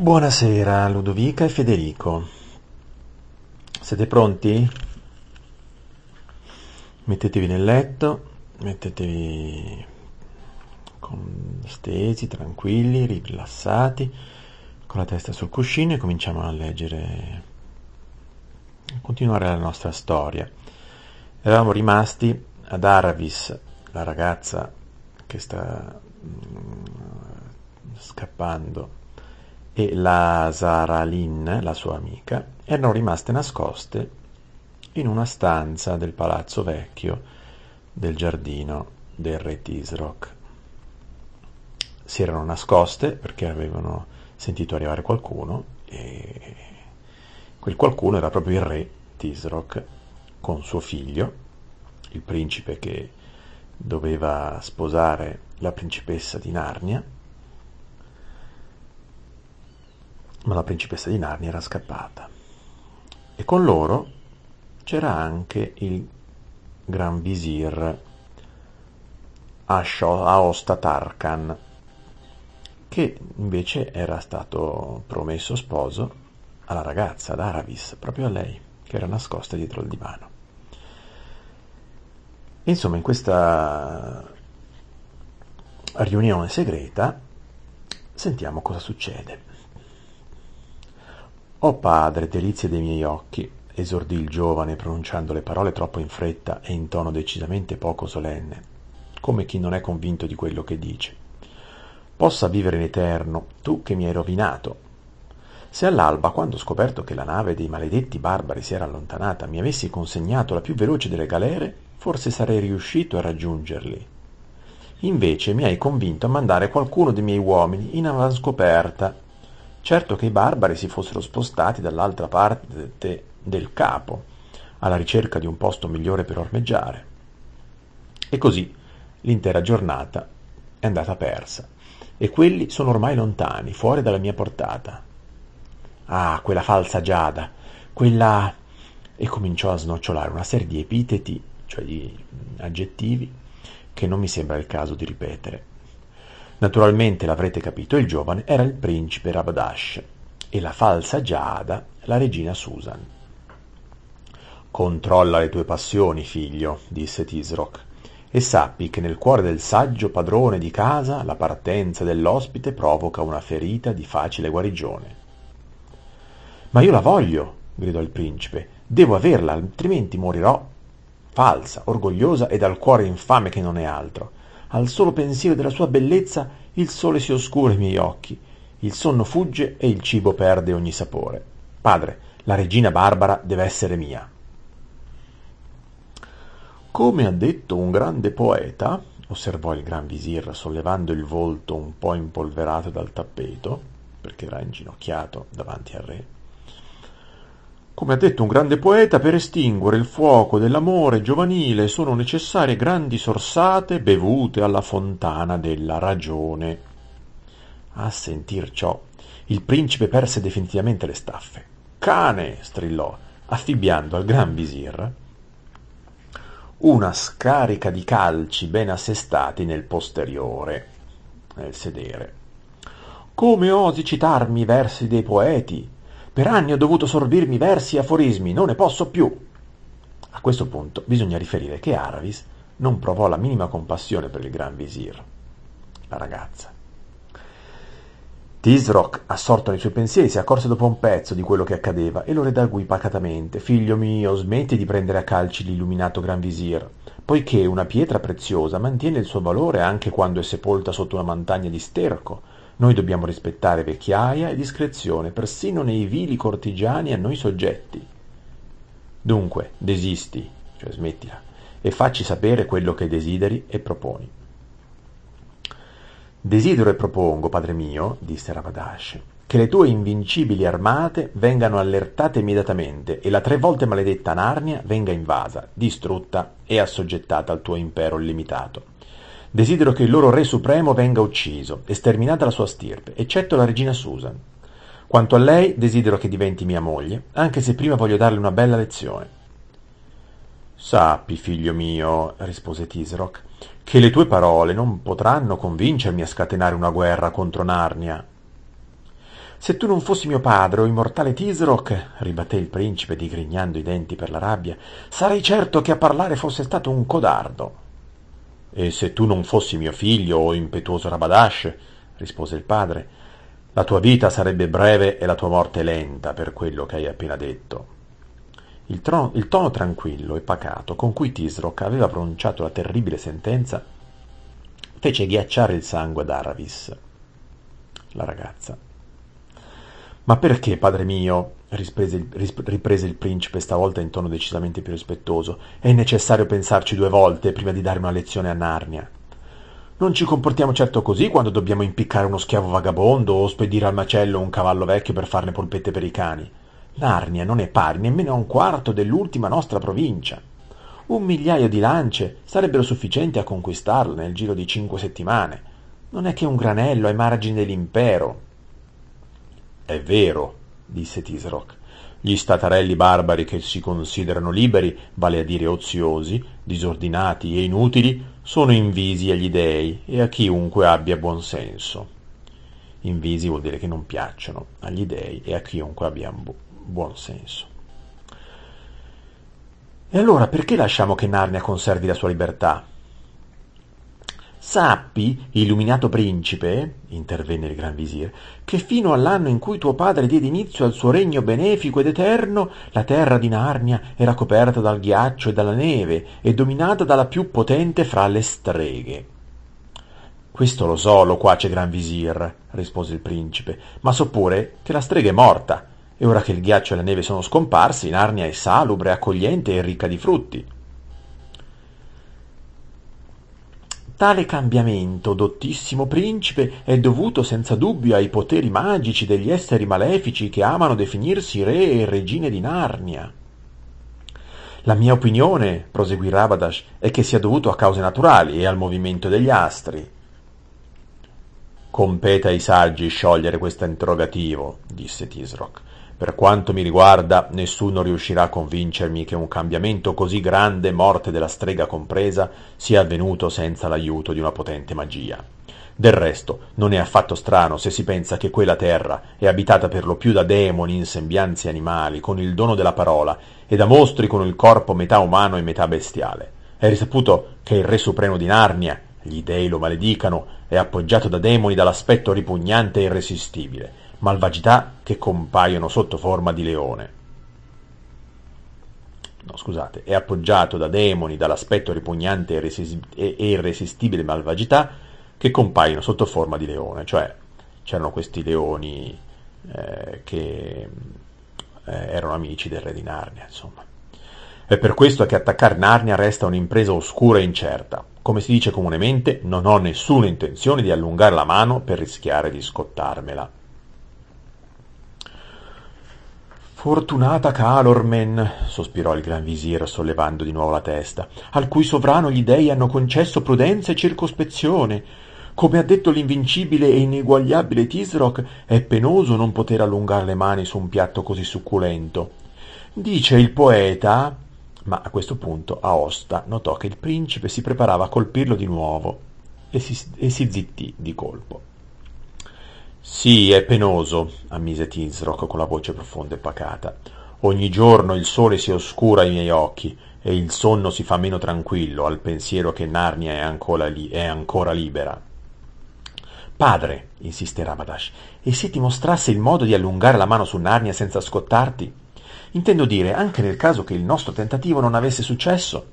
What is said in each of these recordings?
Buonasera Ludovica e Federico. Siete pronti? Mettetevi nel letto, mettetevi stesi, tranquilli, rilassati, con la testa sul cuscino e cominciamo a leggere, a continuare la nostra storia. Eravamo rimasti ad Aravis, la ragazza che sta mm, scappando e la Zaralin, la sua amica, erano rimaste nascoste in una stanza del palazzo vecchio del giardino del re Tisroc. Si erano nascoste perché avevano sentito arrivare qualcuno e quel qualcuno era proprio il re Tisroc con suo figlio, il principe che doveva sposare la principessa di Narnia ma la principessa di Narnia era scappata. E con loro c'era anche il gran visir Aosta Tarkan, che invece era stato promesso sposo alla ragazza, ad Aravis, proprio a lei, che era nascosta dietro il divano. Insomma, in questa riunione segreta sentiamo cosa succede. Oh padre, delizie dei miei occhi, esordì il giovane pronunciando le parole troppo in fretta e in tono decisamente poco solenne, come chi non è convinto di quello che dice. Possa vivere in eterno, tu che mi hai rovinato. Se all'alba, quando ho scoperto che la nave dei maledetti barbari si era allontanata, mi avessi consegnato la più veloce delle galere, forse sarei riuscito a raggiungerli. Invece mi hai convinto a mandare qualcuno dei miei uomini in avanscoperta Certo che i barbari si fossero spostati dall'altra parte del capo, alla ricerca di un posto migliore per ormeggiare. E così l'intera giornata è andata persa, e quelli sono ormai lontani, fuori dalla mia portata. Ah, quella falsa Giada, quella... e cominciò a snocciolare una serie di epiteti, cioè di aggettivi, che non mi sembra il caso di ripetere. Naturalmente l'avrete capito, il giovane era il principe Rabadash e la falsa Giada la regina Susan. Controlla le tue passioni, figlio, disse Tisroc, e sappi che nel cuore del saggio padrone di casa la partenza dell'ospite provoca una ferita di facile guarigione. Ma io la voglio, gridò il principe, devo averla, altrimenti morirò. Falsa, orgogliosa e dal cuore infame che non è altro al solo pensiero della sua bellezza il sole si oscura ai miei occhi, il sonno fugge e il cibo perde ogni sapore. Padre, la regina Barbara deve essere mia. Come ha detto un grande poeta, osservò il gran visir sollevando il volto un po' impolverato dal tappeto, perché era inginocchiato davanti al re, come ha detto un grande poeta, per estinguere il fuoco dell'amore giovanile sono necessarie grandi sorsate bevute alla fontana della ragione. A sentir ciò, il principe perse definitivamente le staffe. Cane! strillò, affibbiando al gran visir una scarica di calci ben assestati nel posteriore, nel sedere. Come osi citarmi i versi dei poeti? Per anni ho dovuto sorbirmi versi e aforismi, non ne posso più. A questo punto bisogna riferire che Aravis non provò la minima compassione per il gran visir, la ragazza. Tisroc, assorto nei suoi pensieri, si accorse dopo un pezzo di quello che accadeva e lo redarguì pacatamente. Figlio mio, smetti di prendere a calci l'illuminato gran visir, poiché una pietra preziosa mantiene il suo valore anche quando è sepolta sotto una montagna di sterco noi dobbiamo rispettare vecchiaia e discrezione persino nei vili cortigiani a noi soggetti. Dunque, desisti, cioè smettila, e facci sapere quello che desideri e proponi. Desidero e propongo, padre mio, disse Rabadash, che le tue invincibili armate vengano allertate immediatamente e la tre volte maledetta Narnia venga invasa, distrutta e assoggettata al tuo impero illimitato. Desidero che il loro re supremo venga ucciso, esterminata la sua stirpe, eccetto la regina Susan. Quanto a lei, desidero che diventi mia moglie, anche se prima voglio darle una bella lezione. Sappi, figlio mio, rispose Tisroc, che le tue parole non potranno convincermi a scatenare una guerra contro Narnia. Se tu non fossi mio padre, o immortale Tisroc, ribatté il principe digrignando i denti per la rabbia, sarei certo che a parlare fosse stato un codardo. E se tu non fossi mio figlio, o impetuoso Rabadash, rispose il padre, la tua vita sarebbe breve e la tua morte lenta per quello che hai appena detto. Il, tron- il tono tranquillo e pacato con cui Tisroc aveva pronunciato la terribile sentenza fece ghiacciare il sangue ad Aravis. La ragazza. Ma perché, padre mio, riprese il, riprese il principe stavolta in tono decisamente più rispettoso, è necessario pensarci due volte prima di dare una lezione a Narnia? Non ci comportiamo certo così quando dobbiamo impiccare uno schiavo vagabondo o spedire al macello un cavallo vecchio per farne polpette per i cani. Narnia non è pari nemmeno a un quarto dell'ultima nostra provincia. Un migliaio di lance sarebbero sufficienti a conquistarla nel giro di cinque settimane. Non è che un granello ai margini dell'impero. È vero, disse Tisroc. Gli statarelli barbari che si considerano liberi, vale a dire oziosi, disordinati e inutili, sono invisi agli dei e a chiunque abbia buon senso. Invisi vuol dire che non piacciono agli dei e a chiunque abbia buon senso. E allora perché lasciamo che Narnia conservi la sua libertà? Sappi, illuminato principe, intervenne il gran visir, che fino all'anno in cui tuo padre diede inizio al suo regno benefico ed eterno, la terra di Narnia era coperta dal ghiaccio e dalla neve e dominata dalla più potente fra le streghe. Questo lo so, loquace gran visir, rispose il principe, ma so pure che la strega è morta e ora che il ghiaccio e la neve sono scomparsi, Narnia è salubre, accogliente e ricca di frutti. Tale cambiamento, dottissimo principe, è dovuto senza dubbio ai poteri magici degli esseri malefici che amano definirsi re e regine di Narnia. La mia opinione, proseguì Rabadash, è che sia dovuto a cause naturali e al movimento degli astri. Compete ai saggi sciogliere questo interrogativo, disse Tisroc. Per quanto mi riguarda, nessuno riuscirà a convincermi che un cambiamento così grande, morte della strega compresa, sia avvenuto senza l'aiuto di una potente magia. Del resto, non è affatto strano se si pensa che quella terra è abitata per lo più da demoni in sembianze animali, con il dono della parola, e da mostri con il corpo metà umano e metà bestiale. È risaputo che il Re Supremo di Narnia, gli dei lo maledicano, è appoggiato da demoni dall'aspetto ripugnante e irresistibile, malvagità che compaiono sotto forma di leone. No, scusate, è appoggiato da demoni dall'aspetto ripugnante e irresistibile malvagità che compaiono sotto forma di leone, cioè c'erano questi leoni eh, che eh, erano amici del re di Narnia, insomma. È per questo che attaccare Narnia resta un'impresa oscura e incerta. Come si dice comunemente, non ho nessuna intenzione di allungare la mano per rischiare di scottarmela. Fortunata Calormen, sospirò il gran visir sollevando di nuovo la testa, al cui sovrano gli dei hanno concesso prudenza e circospezione. Come ha detto l'invincibile e ineguagliabile Tisroc, è penoso non poter allungare le mani su un piatto così succulento. Dice il poeta. Ma a questo punto Aosta notò che il principe si preparava a colpirlo di nuovo e si, e si zittì di colpo. Sì, è penoso, ammise Tinsrock con la voce profonda e pacata. Ogni giorno il sole si oscura ai miei occhi e il sonno si fa meno tranquillo al pensiero che Narnia è ancora, li- è ancora libera. Padre, insiste Ramadash, e se ti mostrasse il modo di allungare la mano su Narnia senza scottarti? Intendo dire, anche nel caso che il nostro tentativo non avesse successo?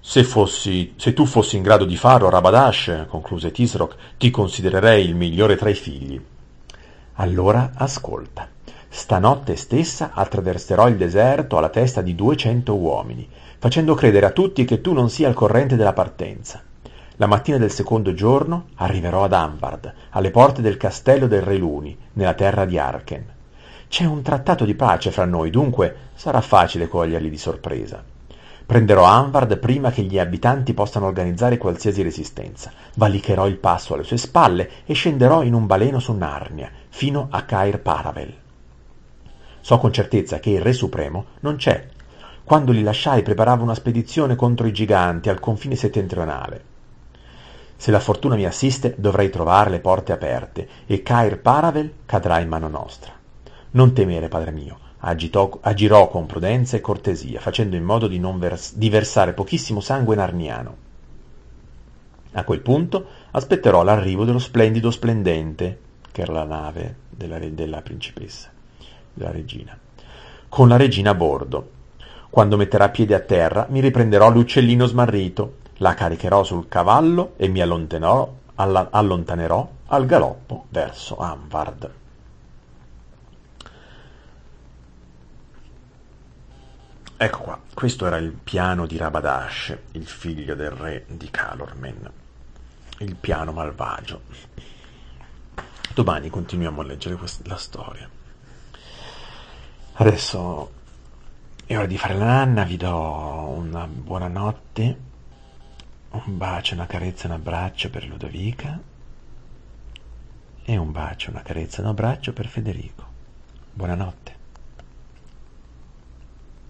Se, fossi, se tu fossi in grado di farlo, Rabadash, concluse Tisroc, ti considererei il migliore tra i figli. Allora ascolta. Stanotte stessa attraverserò il deserto alla testa di duecento uomini, facendo credere a tutti che tu non sia al corrente della partenza. La mattina del secondo giorno arriverò ad Anvard, alle porte del castello del Re Luni, nella terra di Arken. C'è un trattato di pace fra noi, dunque sarà facile coglierli di sorpresa. Prenderò Anvard prima che gli abitanti possano organizzare qualsiasi resistenza. Valicherò il passo alle sue spalle e scenderò in un baleno su Narnia, fino a Cair Paravel. So con certezza che il Re Supremo non c'è. Quando li lasciai preparava una spedizione contro i giganti al confine settentrionale. Se la fortuna mi assiste, dovrei trovare le porte aperte, e Cair Paravel cadrà in mano nostra. Non temere, padre mio, agitò, agirò con prudenza e cortesia, facendo in modo di, vers- di versare pochissimo sangue narniano. A quel punto aspetterò l'arrivo dello splendido splendente, che era la nave della, della principessa, della regina, con la regina a bordo. Quando metterà piede a terra mi riprenderò l'uccellino smarrito, la caricherò sul cavallo e mi allontanerò, alla, allontanerò al galoppo verso Anvard. Ecco qua, questo era il piano di Rabadash, il figlio del re di Calormen, il piano malvagio. Domani continuiamo a leggere questa, la storia. Adesso è ora di fare la nanna, vi do una buonanotte, un bacio, una carezza, un abbraccio per Ludovica e un bacio, una carezza, un abbraccio per Federico. Buonanotte.